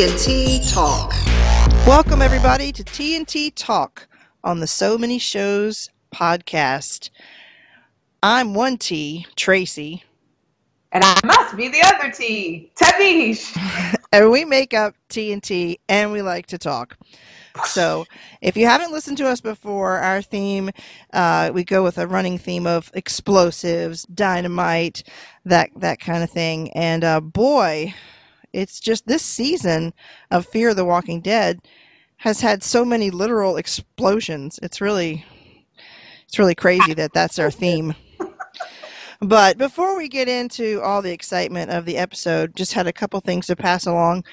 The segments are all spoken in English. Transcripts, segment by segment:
TNT Talk. Welcome, everybody, to TNT Talk on the So Many Shows podcast. I'm one T, Tracy. And I must be the other T, Tavish. and we make up TNT and we like to talk. So, if you haven't listened to us before, our theme, uh, we go with a running theme of explosives, dynamite, that that kind of thing. And uh, boy, it's just this season of Fear the Walking Dead has had so many literal explosions. It's really, it's really crazy that that's our theme. But before we get into all the excitement of the episode, just had a couple things to pass along.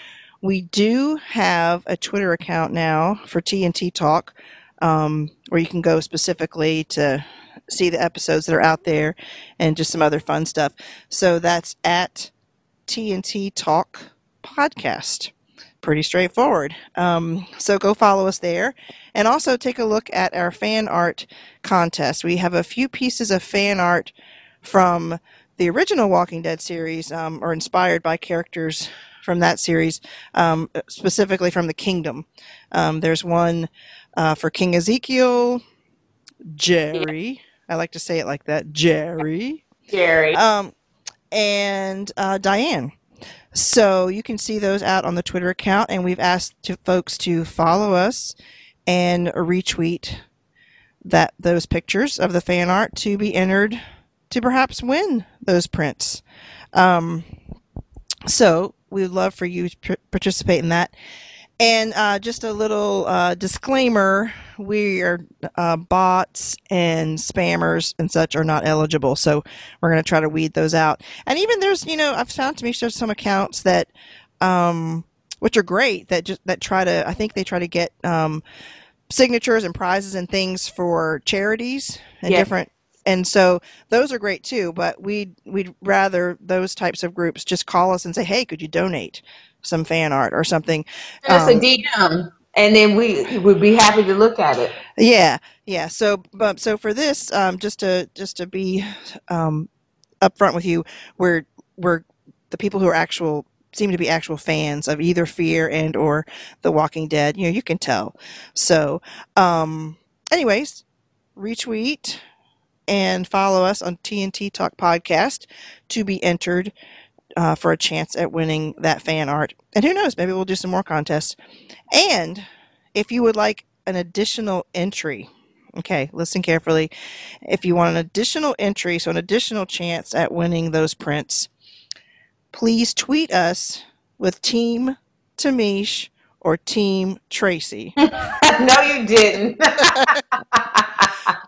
We do have a Twitter account now for TNT Talk, um, where you can go specifically to see the episodes that are out there and just some other fun stuff. So that's at TNT Talk Podcast. Pretty straightforward. Um, so go follow us there. And also take a look at our fan art contest. We have a few pieces of fan art from the original Walking Dead series, um, or inspired by characters from that series, um, specifically from the Kingdom. Um, there's one uh, for King Ezekiel, Jerry. I like to say it like that, Jerry. Jerry. Um, and uh, Diane. So you can see those out on the Twitter account, and we've asked to, folks to follow us and retweet that those pictures of the fan art to be entered to perhaps win those prints. Um, so we would love for you to participate in that. And uh, just a little uh, disclaimer: we are uh, bots and spammers and such are not eligible, so we're going to try to weed those out. And even there's, you know, I've found to me there's some accounts that, um, which are great that just that try to. I think they try to get um, signatures and prizes and things for charities and yeah. different and so those are great too but we'd we'd rather those types of groups just call us and say hey could you donate some fan art or something? Just um, a dm and then we would be happy to look at it. Yeah yeah. So but so for this um, just to just to be um, upfront with you we're we're the people who are actual seem to be actual fans of either fear and or the walking dead you know you can tell. So um anyways retweet and follow us on TNT Talk Podcast to be entered uh, for a chance at winning that fan art. And who knows, maybe we'll do some more contests. And if you would like an additional entry, okay, listen carefully. If you want an additional entry, so an additional chance at winning those prints, please tweet us with Team Tamish or Team Tracy. no, you didn't.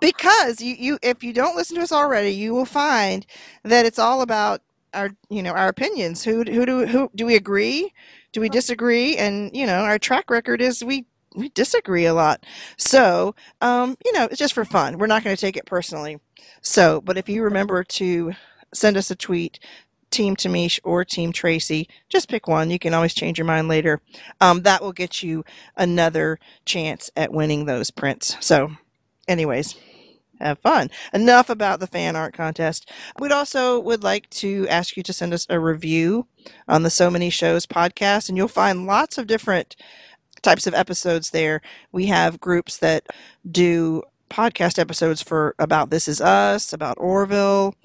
because you, you if you don't listen to us already, you will find that it's all about our you know our opinions. Who who do who do we agree? Do we disagree? And you know our track record is we we disagree a lot. So um, you know it's just for fun. We're not going to take it personally. So, but if you remember to send us a tweet Team Tamish or Team Tracy. Just pick one. You can always change your mind later. Um, that will get you another chance at winning those prints. So, anyways, have fun. Enough about the fan art contest. We'd also would like to ask you to send us a review on the So Many Shows podcast, and you'll find lots of different types of episodes there. We have groups that do podcast episodes for about This Is Us, about Orville.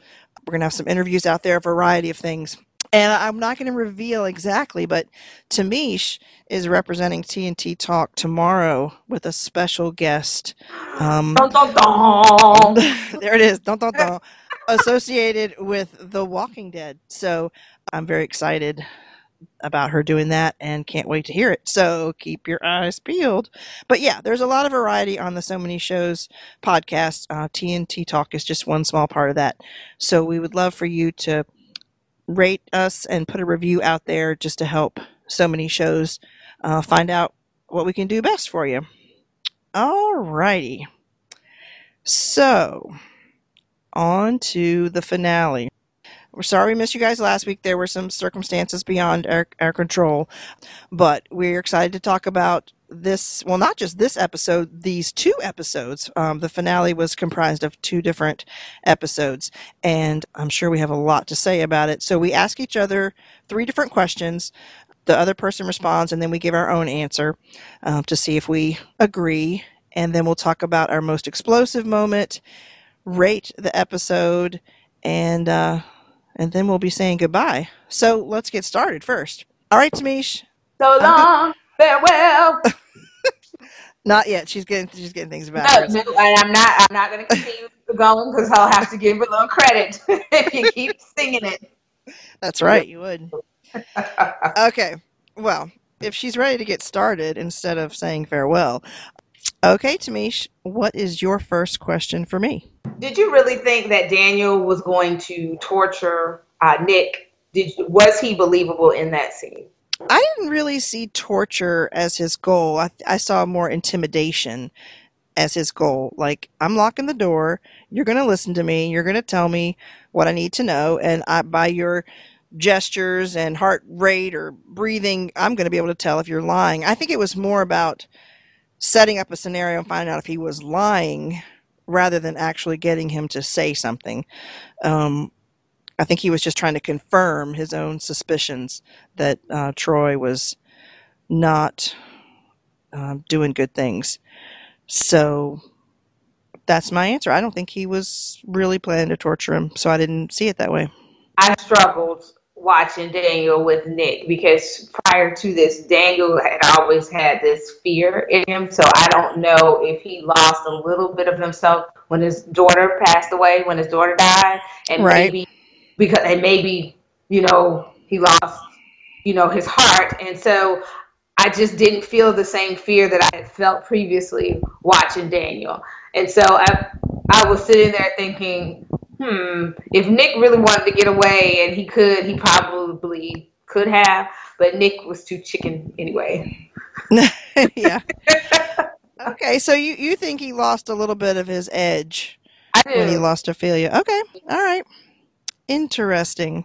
We're going to have some interviews out there, a variety of things. And I'm not going to reveal exactly, but Tamish is representing TNT Talk tomorrow with a special guest. Um, dun, dun, dun. there it is, dun, dun, dun, associated with The Walking Dead. So I'm very excited about her doing that and can't wait to hear it. So keep your eyes peeled. But yeah, there's a lot of variety on the So Many Shows podcast. Uh, TNT Talk is just one small part of that. So we would love for you to rate us and put a review out there just to help so many shows uh, find out what we can do best for you. All righty. So, on to the finale. We're sorry we missed you guys last week. There were some circumstances beyond our, our control, but we're excited to talk about this. Well, not just this episode, these two episodes. Um, the finale was comprised of two different episodes, and I'm sure we have a lot to say about it. So we ask each other three different questions. the other person responds, and then we give our own answer um, to see if we agree. And then we'll talk about our most explosive moment, rate the episode, and uh, and then we'll be saying goodbye. So let's get started first. All right, Tamish. So long, farewell. Not yet. She's getting she's getting things No, backwards. no, and I'm not. I'm not going to continue going because I'll have to give a little credit if you keep singing it. That's right. You would. Okay. Well, if she's ready to get started instead of saying farewell. Okay, Tamish, what is your first question for me? Did you really think that Daniel was going to torture uh, Nick? Did was he believable in that scene? I didn't really see torture as his goal. I, I saw more intimidation as his goal. Like, I'm locking the door. You're going to listen to me. You're going to tell me what I need to know. And I, by your gestures and heart rate or breathing, I'm going to be able to tell if you're lying. I think it was more about setting up a scenario and finding out if he was lying rather than actually getting him to say something. Um, I think he was just trying to confirm his own suspicions that uh, Troy was not uh, doing good things. So that's my answer. I don't think he was really planning to torture him, so I didn't see it that way. I struggled watching Daniel with Nick because prior to this, Daniel had always had this fear in him. So I don't know if he lost a little bit of himself when his daughter passed away, when his daughter died, and Right. maybe because and maybe you know he lost you know his heart, and so I just didn't feel the same fear that I had felt previously watching Daniel, and so I I was sitting there thinking hmm, if Nick really wanted to get away and he could, he probably could have, but Nick was too chicken anyway. yeah. Okay, so you, you think he lost a little bit of his edge I when he lost Ophelia. Okay, all right. Interesting.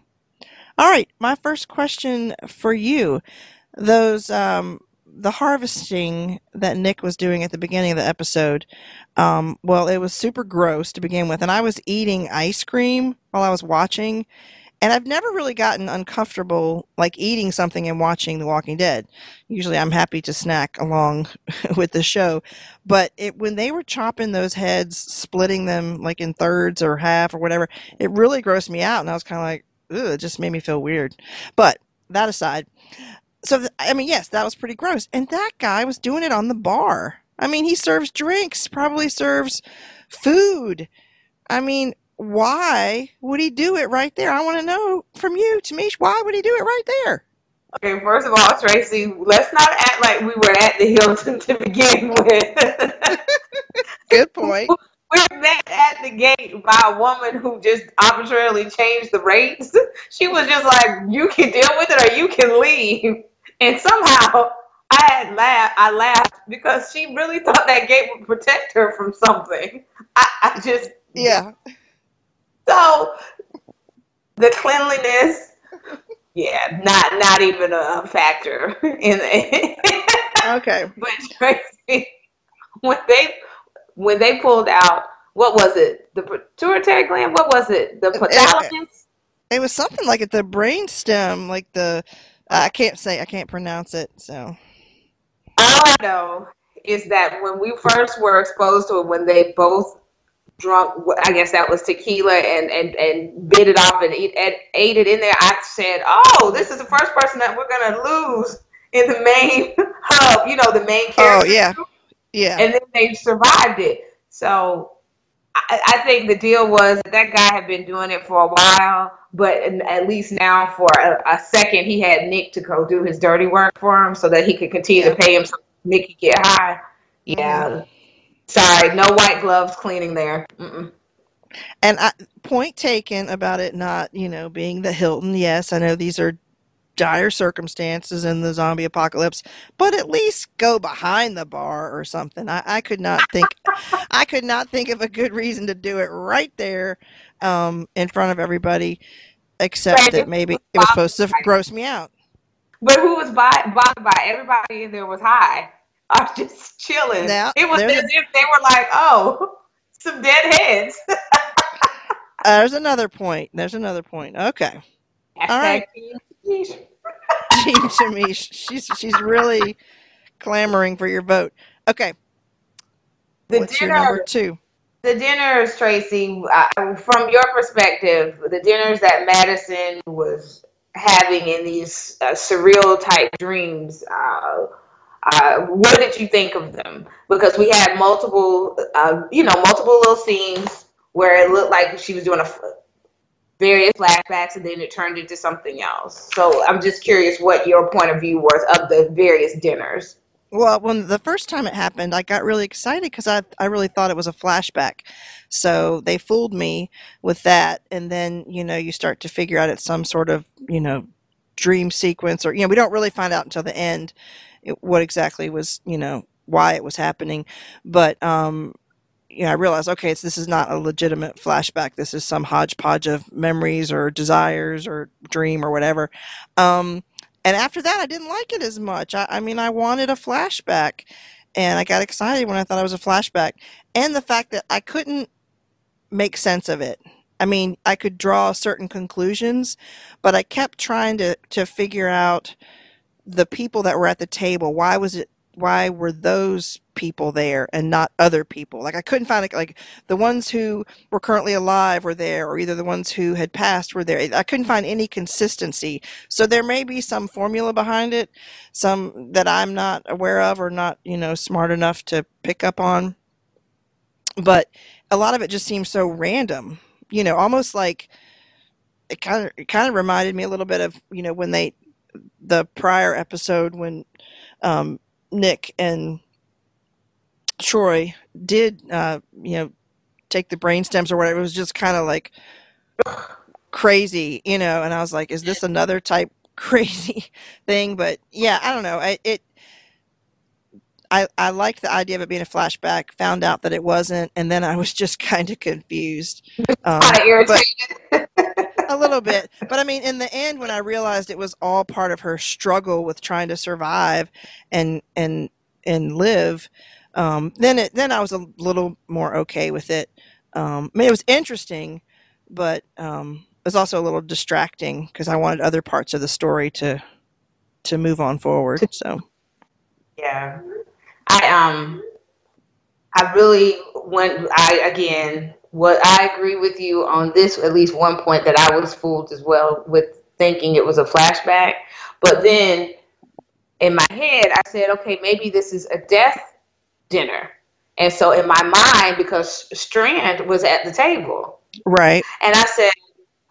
All right, my first question for you. Those um the harvesting that Nick was doing at the beginning of the episode, um, well, it was super gross to begin with, and I was eating ice cream while I was watching, and I've never really gotten uncomfortable like eating something and watching The Walking Dead. Usually, I'm happy to snack along with the show, but it when they were chopping those heads, splitting them like in thirds or half or whatever, it really grossed me out, and I was kind of like, ugh, it just made me feel weird. But that aside, so th- I mean, yes, that was pretty gross, and that guy was doing it on the bar. I mean, he serves drinks, probably serves food. I mean, why would he do it right there? I want to know from you, Tamish. Why would he do it right there? Okay, first of all, Tracy, let's not act like we were at the Hilton to begin with. Good point. We're met at the gate by a woman who just arbitrarily changed the rates. She was just like, "You can deal with it, or you can leave." And somehow, I had laughed. I laughed because she really thought that gate would protect her from something. I, I just Yeah. So the cleanliness, yeah, not not even a factor in it. Okay. but Tracy, when they when they pulled out, what was it? The pituitary gland? What was it? The hypothalamus? It was something like at the brain stem, like the I can't say I can't pronounce it. So All I know is that when we first were exposed to it, when they both drunk, I guess that was tequila, and and and bit it off and eat, and ate it in there, I said, "Oh, this is the first person that we're gonna lose in the main hub. You know, the main character." oh yeah, yeah, and then they survived it. So I, I think the deal was that, that guy had been doing it for a while, but at least now for a, a second he had Nick to go do his dirty work for him so that he could continue Yeah. to pay him so Nick could get high. Yeah. Sorry, no white gloves cleaning there. Mm-mm. and I, point taken about it not you know being the Hilton. Yes, I know these are dire circumstances in the zombie apocalypse, but at least go behind the bar or something. I, I could not think, I could not think of a good reason to do it right there, um, in front of everybody, except Right, that maybe it was supposed to gross me out. But who was by, bothered by everybody in there was high. Was just chilling. Now, it was as if they were like, oh, some dead heads. There's another point. There's another point. Okay. Hashtag right. team. me. She's she's really clamoring for your vote. Okay. The What's your number two? The dinners, Tracy, uh, from your perspective, the dinners that Madison was having in these uh, surreal type dreams, uh, uh, what did you think of them? Because we had multiple, uh, you know, multiple little scenes where it looked like she was doing a various flashbacks and then it turned into something else. So I'm just curious what your point of view was of the various dinners. Well, when the first time it happened, I got really excited because I I really thought it was a flashback. So they fooled me with that, and then you know you start to figure out it's some sort of you know dream sequence, or you know we don't really find out until the end what exactly was you know why it was happening, but um, you know I realized okay, this is not a legitimate flashback. This is some hodgepodge of memories or desires or dream or whatever. Um, and after that, I didn't like it as much. I, I mean, I wanted a flashback, and I got excited when I thought it was a flashback, and the fact that I couldn't make sense of it. I mean, I could draw certain conclusions, but I kept trying to to figure out the people that were at the table. Why was it why were those people there and not other people? Like I couldn't find like, like the ones who were currently alive were there, or either the ones who had passed were there. I couldn't find any consistency. So there may be some formula behind it, some that I'm not aware of or not, you know, smart enough to pick up on. But a lot of it just seems so random, you know, almost like it kind of it kind of reminded me a little bit of you know when they the prior episode when um, Nick and Troy did, uh, you know, take the brain stems or whatever. It was just kind of like crazy, you know. And I was like, is this another type crazy thing? But yeah, I don't know. I, it. I, I liked the idea of it being a flashback. Found out that it wasn't, and then I was just kind of confused. Um, kind of irritated. A little bit. But I mean, in the end, when I realized it was all part of her struggle with trying to survive and and and live, um, then it then I was a little more okay with it. Um, I mean, it was interesting, but um, it was also a little distracting because I wanted other parts of the story to to move on forward. So, yeah, I um, I really went. I again what I agree with you on this, at least one point that I was fooled as well with thinking it was a flashback. But then in my head, I said, okay, maybe this is a death dinner. And so in my mind, because Strand was at the table. Right. And I said,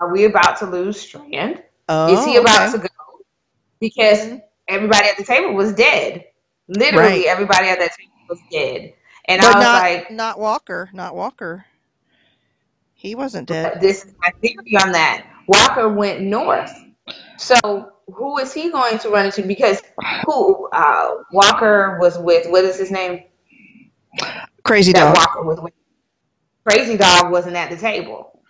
are we about to lose Strand? Oh, is he oh, about okay. to go? Because everybody at the table was dead. Literally, Right. everybody at that table was dead. And But I was not like, not Walker, not Walker. He wasn't dead. this is my theory on that. Walker went north. So who is he going to run into? Because who uh, Walker was with? What is his name? Crazy That dog. Walker was with. Crazy Dog wasn't at the table.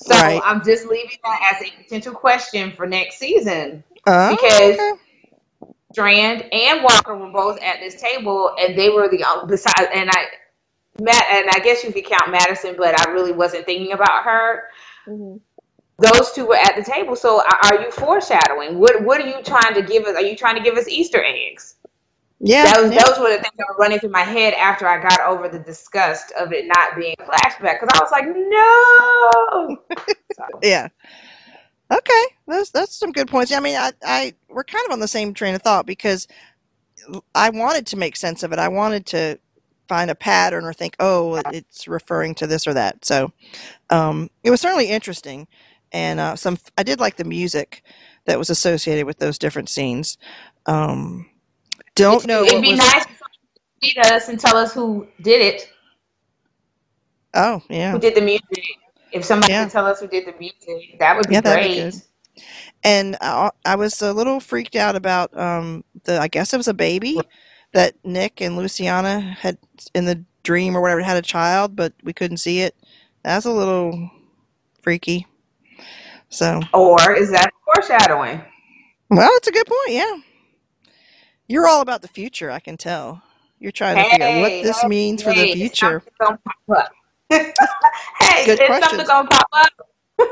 So Right. I'm just leaving that as a potential question for next season. Oh, Because- okay. Strand and Walker were both at this table, and they were the besides. And I, Matt, and I guess you could count Madison, but I really wasn't thinking about her. Mm-hmm. those two were at the table. So are are you foreshadowing? What What are you trying to give us? Are you trying to give us Easter eggs? Yeah. That was yeah. those were the things that were running through my head after I got over the disgust of it not being a flashback because I was like, no. Yeah. Okay, that's that's some good points. I mean, I, I we're kind of on the same train of thought because I wanted to make sense of it. I wanted to find a pattern or think, oh, it's referring to this or that. So um, it was certainly interesting, and uh, some I did like the music that was associated with those different scenes. Um, don't know It'd be nice could tweet us and tell us who did it, Oh, yeah. who did the music. If somebody Yeah. could tell us who did the music, that would be Yeah, that'd be great. good. and I, I was a little freaked out about um the I guess it was a baby that Nick and Luciana had in the dream or whatever had a child, but we couldn't see it. That's a little freaky. So, Or is that foreshadowing? well, it's a good point. Yeah, you're all about the future. I can tell. You're trying to figure out what this hey, means for the future. Hey, Good is questions. something gonna pop up?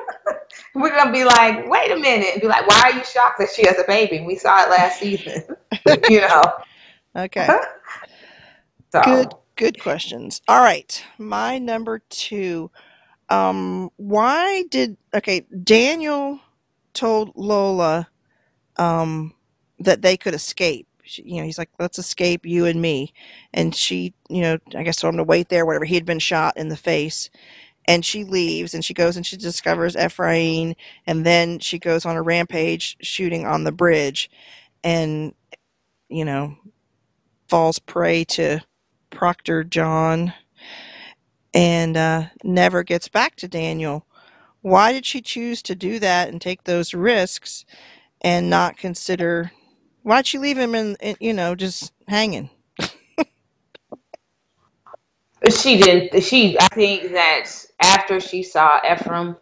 We're gonna be like, wait a minute, and be like, why are you shocked that she has a baby? We saw it last season. you know. Okay. So Good good questions. All right. My number 2. Um why did okay, Daniel told Lola um that they could escape. She, you know, he's like, "Let's escape you and me." And she, you know, I guess told him to wait there whatever. He had been shot in the face. And she leaves and she goes and she discovers Ephraim and then she goes on a rampage shooting on the bridge and you know, falls prey to Proctor John and uh, never gets back to Daniel. Why did she choose to do that and take those risks and not consider? Why'd she leave him in, in you know, just hanging? she didn't. She, I think that after she saw Ephraim,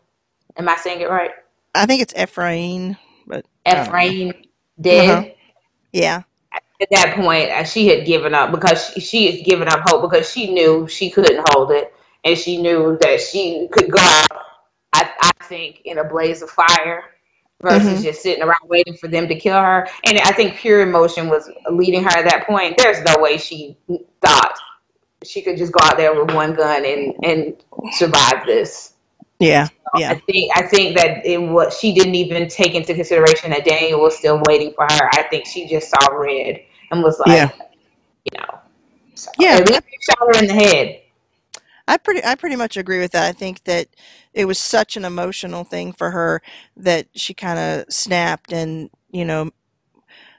am I saying it right? I think it's Ephraim, but I don't know. Ephraim dead. Uh-huh. Yeah. At that point, uh, she had given up because she, she had given up hope because she knew she couldn't hold it, and she knew that she could go out. I, I think in a blaze of fire versus hmm just sitting around waiting for them to kill her. And I think pure emotion was leading her at that point. There's no way she thought she could just go out there with one gun and and survive this. Yeah. I Yeah. think I think that it was she didn't even take into consideration that Daniel was still waiting for her. I think she just saw red and was Yeah. like, you know, so Yeah. at least shot her in the head. I pretty I pretty much agree with that. I think that it was such an emotional thing for her that she kind of snapped and, you know,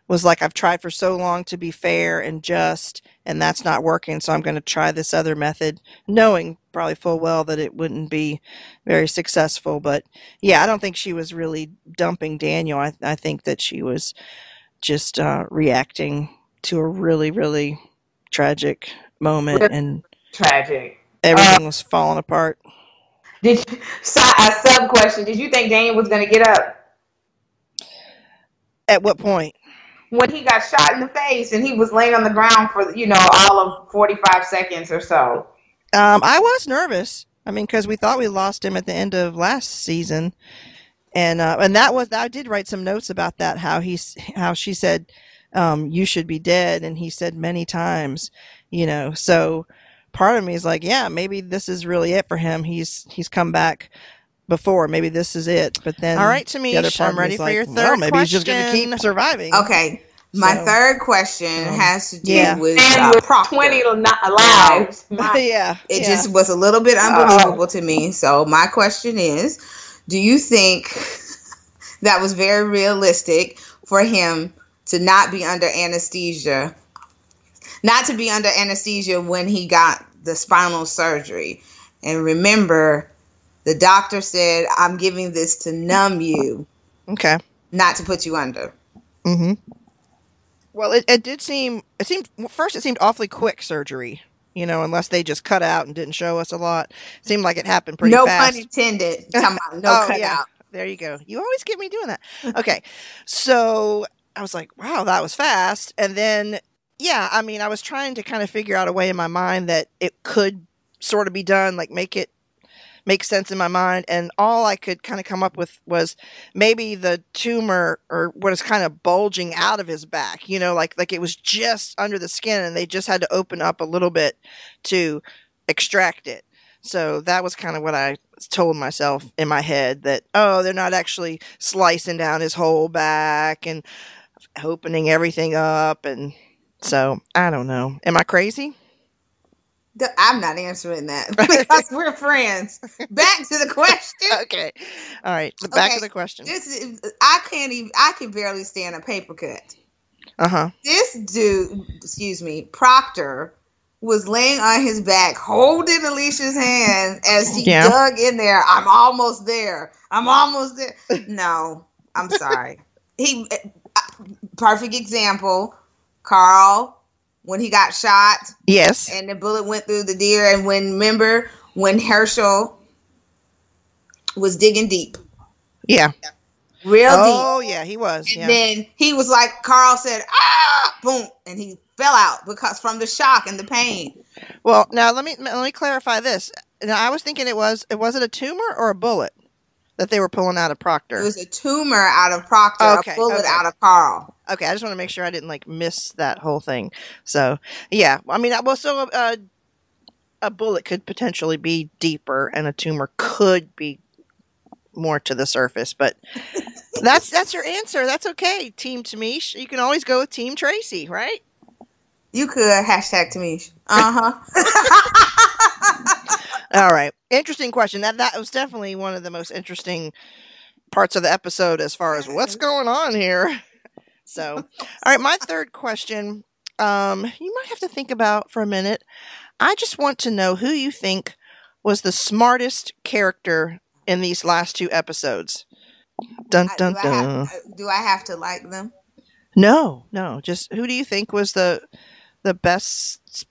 was like I've tried for so long to be fair and just and that's not working, so I'm going to try this other method, knowing probably full well that it wouldn't be very successful, but yeah, I don't think she was really dumping Daniel. I I think that she was just uh reacting to a really really tragic moment and Tragic. Uh, everything was falling apart. did you, so, a sub question? Did you think Daniel was going to get up At what point? when he got shot in the face and he was laying on the ground for you know all of forty five seconds or so? Um, I was nervous. I mean, because we thought we lost him at the end of last season, and uh, and that was I did write some notes about that. How he's how she said, um, "You should be dead," and he said many times, you know. So part of me is like, yeah, maybe this is really it for him. He's he's come back before. Maybe this is it. But then, All right, the other Tamish, I'm me ready for like, your well, third maybe he's just going to keep surviving. Okay. My So, third question um, has to do yeah. with And uh, with twenty li- Now, lives, my yeah, it yeah. just was a little bit oh, unbelievable to me. So my question is, do you think that was very realistic for him to not be under anesthesia, not to be under anesthesia when he got the spinal surgery? And remember, the doctor said, "I'm giving this to numb you, Okay. not to put you under." Mm-hmm. Well, it, it did seem it seemed first it seemed awfully quick surgery, you know, unless they just cut out and didn't show us a lot. It seemed like it happened pretty no pun fast. intended. Talking about no oh cutout. yeah, there you go. You always get me doing that. Okay, so I was like, wow, that was fast. And then yeah, I mean, I was trying to kind of figure out a way in my mind that it could sort of be done, like make it make sense in my mind and all i could kind of come up with was maybe the tumor or what is kind of bulging out of his back you know like like it was just under the skin and they just had to open up a little bit to extract it so that was kind of what i told myself in my head that oh they're not actually slicing down his whole back and opening everything up and so i don't know am i crazy I'm not answering that because we're friends. Back to the question. okay all right back to the question This is, I can't even. I can barely stand a paper cut. uh-huh This dude, excuse me, Proctor, was laying on his back, holding Alicia's hand as he Yeah. dug in there. I'm almost there. I'm almost there. No, I'm sorry. he, perfect example. Carl, when he got shot, yes and the bullet went through the deer. And when remember when Hershel was digging deep, yeah real deep. Oh yeah, he was. and Yeah. then he was like Carl said, ah, boom, and he fell out because from the shock and the pain. Well, now let me let me clarify this. Now I was thinking it was it was it a tumor or a bullet? That they were pulling out of Proctor. It was a tumor out of Proctor, Okay, a bullet okay. out of Carl. Okay, I just want to make sure I didn't like miss that whole thing. So yeah, I mean, well, so uh, a bullet could potentially be deeper, and a tumor could be more to the surface. But that's that's your answer. That's okay, Team Tamish. You can always go with Team Tracy, right? You could hashtag Tamish. Uh huh. All right, interesting question. That that was definitely one of the most interesting parts of the episode as far as what's going on here. So, all right, my third question. Um, you might have to think about for a minute. I just want to know who you think was the smartest character in these last two episodes. Dun dun do, I dun. have, do I have to like them? No, no. Just who do you think was the the best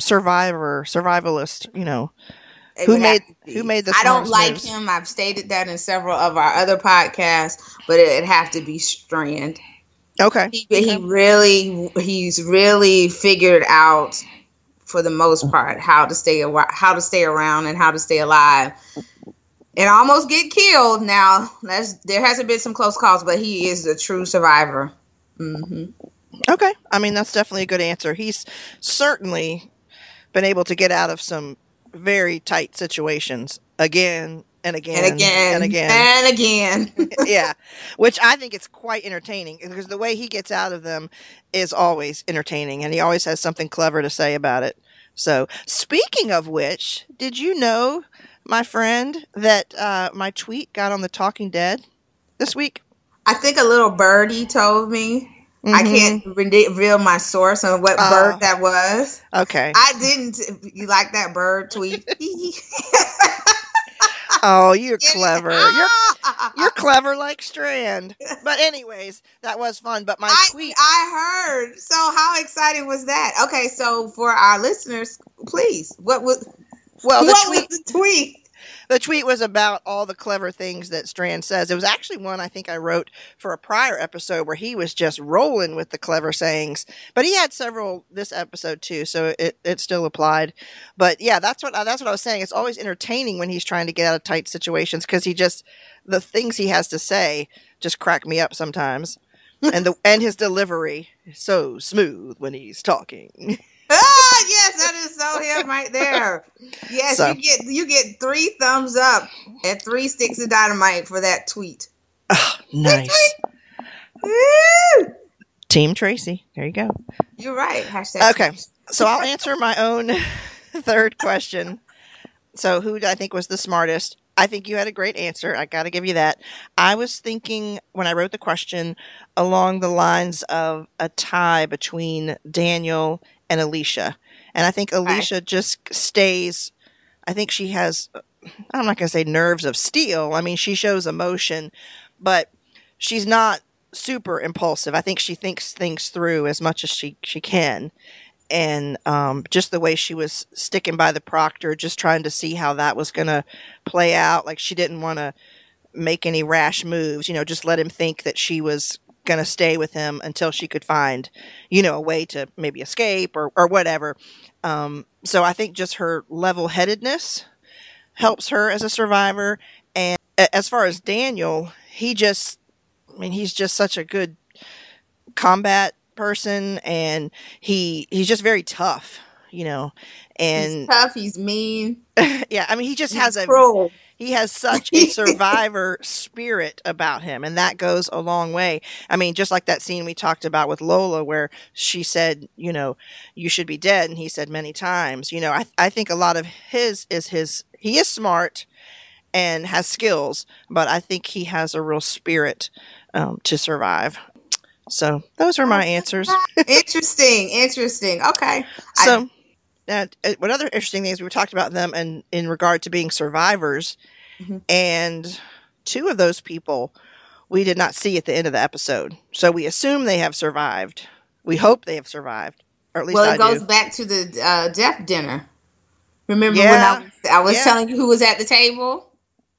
survivor, survivalist? You know, Who made- who made the I don't like moves? him. I've stated that in several of our other podcasts, but it'd have to be Strand. okay, He, he really, he's really figured out, for the most part, how to stay how to stay around and how to stay alive, and almost get killed. Now, that's there hasn't been some close calls, but he is a true survivor. hmm okay. I mean, that's definitely a good answer. He's certainly been able to get out of some very tight situations again and again And again, and again. and again. yeah, which I think it's quite entertaining because the way he gets out of them is always entertaining, and he always has something clever to say about it. So, speaking of which, did you know, my friend, that uh, my tweet got on the Talking Dead this week? I think a little birdie told me. I Mhm. can't re- reveal my source on what Oh. bird that was. Okay. I didn't. You like that bird tweet? Oh, you're clever. You're Ah! you're clever like Strand. But anyways, that was fun. But my I, tweet. I heard. So how exciting was that? Okay, so for our listeners, please, what was Well, the what tweet. was the tweet? The tweet was about all the clever things that Strand says. It was actually one I think I wrote for a prior episode where he was just rolling with the clever sayings. But he had several this episode too, so it, it still applied. But yeah, that's what that's what I was saying. It's always entertaining when he's trying to get out of tight situations because he just the things he has to say just crack me up sometimes. and the and his delivery is so smooth when he's talking. Ah, that is so him right there. Yes, So- you get you get three thumbs up and three sticks of dynamite for that tweet. Ah, nice. Team Tracy. There you go. You're right. Hashtag Okay. So I'll answer my own third question. So who do I think was the smartest? I think you had a great answer. I got to give you that. I was thinking when I wrote the question along the lines of a tie between Daniel and Alicia. And I think Alicia just stays I think she has I'm not going to say nerves of steel. I mean, she shows emotion, but she's not super impulsive. I think she thinks things through as much as she she can and um, just the way she was sticking by the proctor, just trying to see how that was going to play out. Like she didn't want to make any rash moves, you know, just let him think that she was going to stay with him until she could find, you know, a way to maybe escape or, or whatever. Um, so I think just her level headedness helps her as a survivor. And as far as Daniel, he just, I mean, he's just such a good combat person and he he's just very tough you know he's and tough. He's mean. yeah i mean he just He's has a cruel. He has such a survivor spirit about him and that goes a long way i mean just like that scene we talked about with lola where she said you know you should be dead and he said many times you know i, I think a lot of his is his he is smart and has skills but i think he has a real spirit um, to survive so those are my answers interesting. Interesting. Okay. so, uh, one other interesting thing is we talked about them and in regard to being survivors, Mhm. and two of those people we did not see at the end of the episode. So we assume they have survived. We hope they have survived, or at least well, I it goes do. back to the uh, death dinner. Remember Yeah. when I, I was Yeah. telling you who was at the table?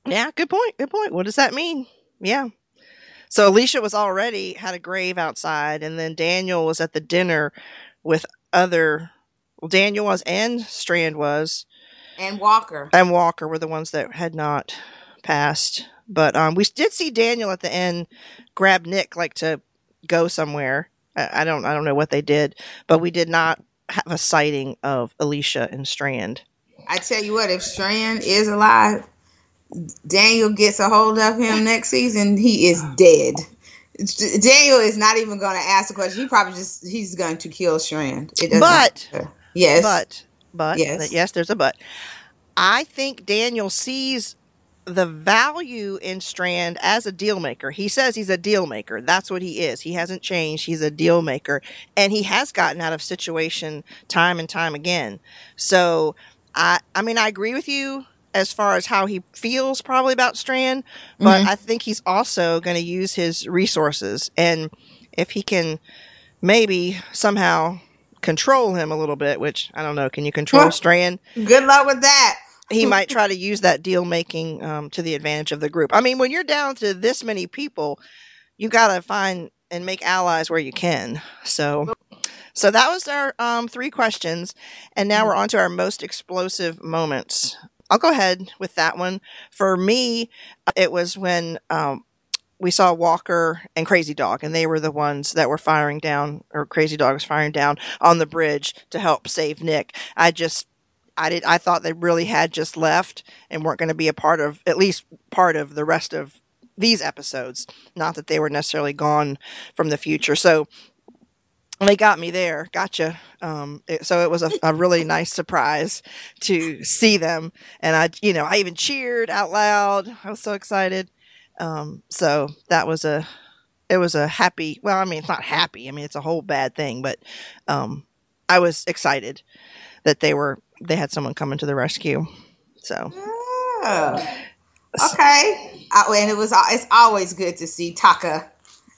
Yeah, good point. Good point. What does that mean? Yeah. So Alicia was already had a grave outside, and then Daniel was at the dinner with other. Well, Daniel was and Strand was. And Walker. and Walker were the ones that had not passed. But um, we did see Daniel at the end grab Nick like to go somewhere. I, I don't I don't know what they did, but we did not have a sighting of Alicia and Strand. I tell you what, if Strand is alive, Daniel gets a hold of him next season, he is dead. Daniel is not even going to ask a question. He probably just he's going to kill Strand. It But matter. Yes, But but Yes. yes, there's a but. I think Daniel sees the value in Strand as a deal maker. He says he's a deal maker. That's what he is. He hasn't changed. He's a deal maker. And he has gotten out of situation time and time again. So I I mean I agree with you as far as how he feels probably about Strand, but Mhm. I think he's also going to use his resources and if he can maybe somehow control him a little bit, which I don't know, can you control Well- Strand? good luck with that. he might try to use that deal making um, to the advantage of the group. I mean, when you're down to this many people, you got to find and make allies where you can. So, so that was our um, three questions, and now we're on to our most explosive moments. I'll go ahead with that one. For me, it was when um, we saw Walker and Crazy Dog, and they were the ones that were firing down, or Crazy Dog was firing down on the bridge to help save Nick. I just I did. I thought they really had just left and weren't going to be a part of at least part of the rest of these episodes. Not that they were necessarily gone from the future. So they got me there. Gotcha. Um, it, so it was a, a really nice surprise to see them, and I, you know, I even cheered out loud. I was so excited. Um, so that was a, it was a happy. Well, I mean, it's not happy. I mean, it's a whole bad thing, but um, I was excited that they were they had someone coming to the rescue. So. Okay. Uh, and it was it's always good to see Taqa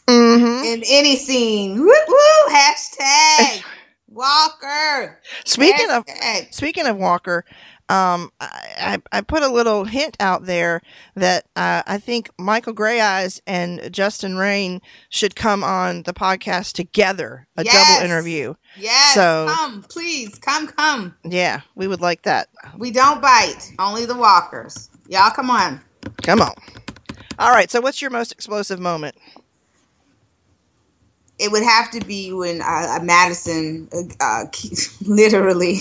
Mhm. in any scene. Woo woo! Hashtag Walker. speaking of speaking of Walker, um, I, I put a little hint out there that uh, I think Michael Greyeyes and Justin Rain should come on the podcast together, a Yes. double interview. Yes. So- come, please, come, come. Yeah, we would like that. We don't bite, only the walkers. Y'all, come on. Come on. All right. So, what's your most explosive moment? It would have to be when uh, Madison uh, uh, literally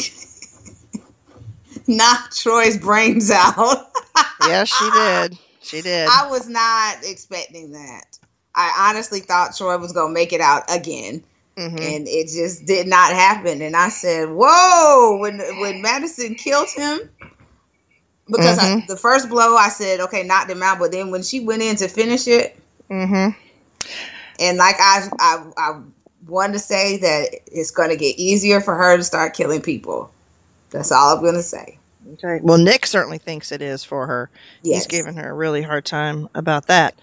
knocked Troy's brains out. Yes, she did. She did. I was not expecting that. I honestly thought Troy was gonna make it out again, hmm and it just did not happen. And I said, "Whoa!" When when Madison killed him, because I, Mhm. the first blow, I said, "Okay, knocked him out." But then when she went in to finish it, hmm and like I I, I wanted to say that it's gonna get easier for her to start killing people. That's all I'm gonna say. Okay. Well, Nick certainly thinks it is for her. Yes. He's giving her a really hard time about that.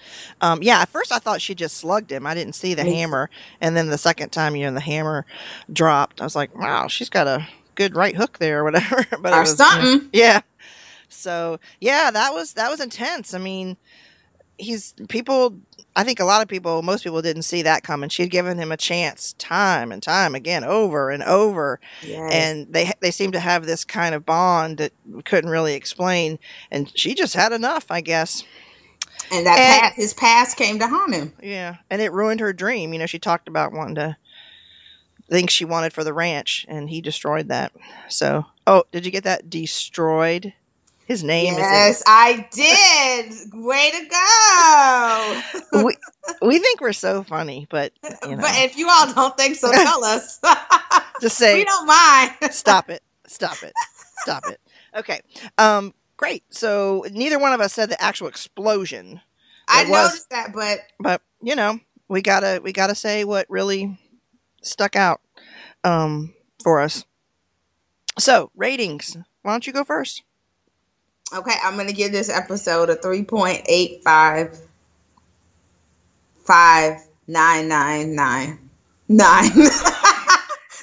Um, yeah, at first I thought she just slugged him. I didn't see the Me- hammer, and then the second time, you know, the hammer dropped. I was like, wow, she's got a good right hook there, or whatever. but it or was, you know, something. yeah. So yeah, that was that was intense. I mean, he's people. I think a lot of people, most people, didn't see that coming. She had given him a chance, time and time again, over and over, Yes. and they they seem to have this kind of bond that we couldn't really explain. And she just had enough, I guess. and that and- past, his past came to haunt him. Yeah, and it ruined her dream. You know, she talked about wanting to things she wanted for the ranch, and he destroyed that. So, oh, did you get that? Destroyed. His name is Yes, I did. Way to go. we we think we're so funny, but you know, But if you all don't think so, tell us. just we don't mind. stop it, stop it, stop it. Okay, um, great. So neither one of us said the actual explosion. I was. noticed that, but but you know we gotta we gotta say what really stuck out um for us so ratings why don't you go first okay, I'm gonna give this episode a three point eight five five nine nine nine nine.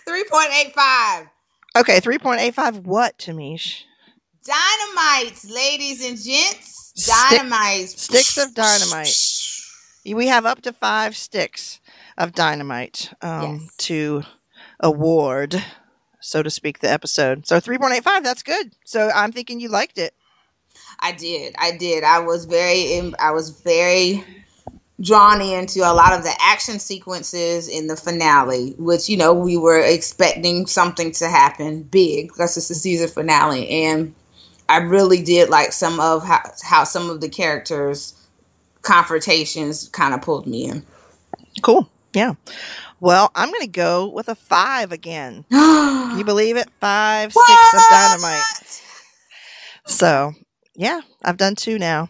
Three point eight five. okay 3.85 what tamish Dynamites, ladies and gents. Stick- Dynamites. sticks of dynamite. we have up to five sticks of dynamite um Yes. to award so to speak the episode so 3.85 that's good so i'm thinking you liked it I did. I did. I was very. I was very drawn into a lot of the action sequences in the finale, which you know we were expecting something to happen big because it's the season finale, and I really did like some of how, how some of the characters' confrontations kind of pulled me in. Cool. Yeah. Well, I'm going to go with a five again. Can you believe it? Five what? sticks of dynamite. So, yeah, I've done two now.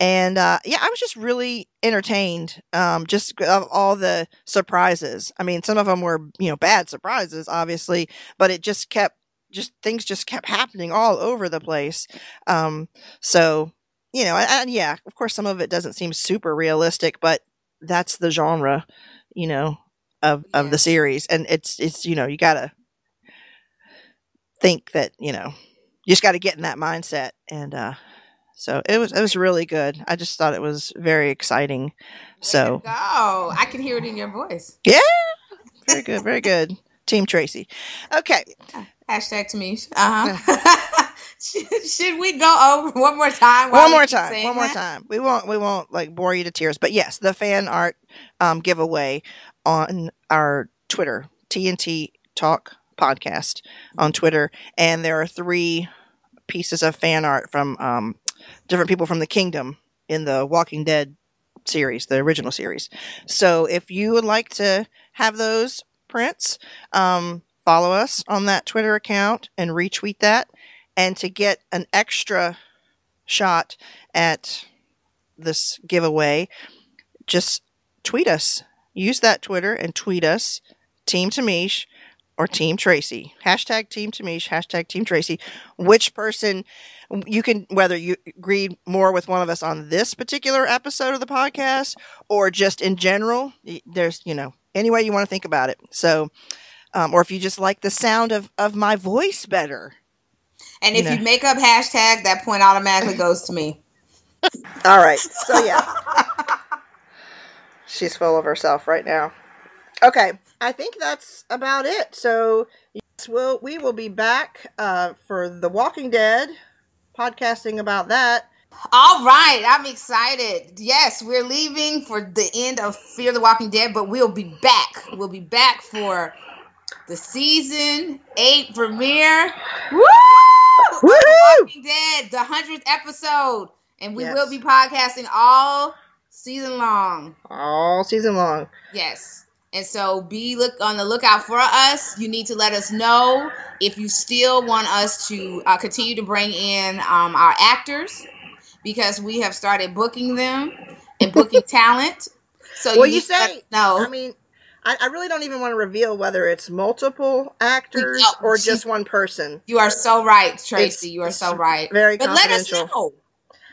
And uh, yeah, I was just really entertained. Um, just of all the surprises. I mean, some of them were you know bad surprises, obviously, but it just kept just things just kept happening all over the place. Um, so you know, and, and yeah, of course, some of it doesn't seem super realistic, but that's the genre, you know, of of yeah. the series, and it's it's you know you gotta think that you know you just got to get in that mindset, and uh, so it was it was really good. I just thought it was very exciting. So oh, I can hear it in your voice. Yeah, very good, very good. Team Tracy. Okay. Hashtag to me. Uh huh. should, we go over one more time? One more time. One more time. We won't. We won't like bore you to tears. But yes, the fan art um, giveaway on our Twitter, TNT Talk Podcast on Twitter, and there are three pieces of fan art from um, different people from the kingdom in the Walking Dead series, the original series. So if you would like to have those prints, um, follow us on that Twitter account and retweet that. And to get an extra shot at this giveaway, just tweet us. Use that Twitter and tweet us, Team Tamish or Team Tracy. Hashtag Team Tamish, hashtag Team Tracy. Which person you can, whether you agree more with one of us on this particular episode of the podcast or just in general, there's, you know, any way you want to think about it. So, um, or if you just like the sound of, of my voice better, and if you, know. you make up hashtag, that point automatically goes to me. All right. So yeah. She's full of herself right now. Okay. I think that's about it. So yes, we'll, we will be back uh, for The Walking Dead, podcasting about that. All right, I'm excited. Yes, we're leaving for the end of Fear the Walking Dead, but we'll be back. We'll be back for the season eight premiere. Woo! Walking Dead, the hundredth episode, and we yes. will be podcasting all season long. All season long. Yes. And so be look on the lookout for us. You need to let us know if you still want us to uh, continue to bring in um, our actors because we have started booking them and booking talent. So well, you, you say no. I mean, I, I, really don't even want to reveal whether it's multiple actors or just one person. You are so right, Tracy. It's, you are so right. Very but confidential. Let us know,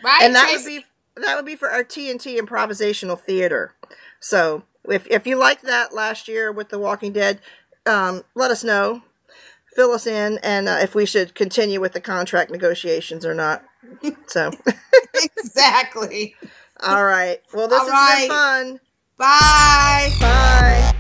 right? And that Tracy? would be that would be for our TNT improvisational theater. So if if you liked that last year with The Walking Dead, um, let us know. Fill us in, and uh, if we should continue with the contract negotiations or not. So exactly. All right. Well, this All has right. been fun. Bye. Bye.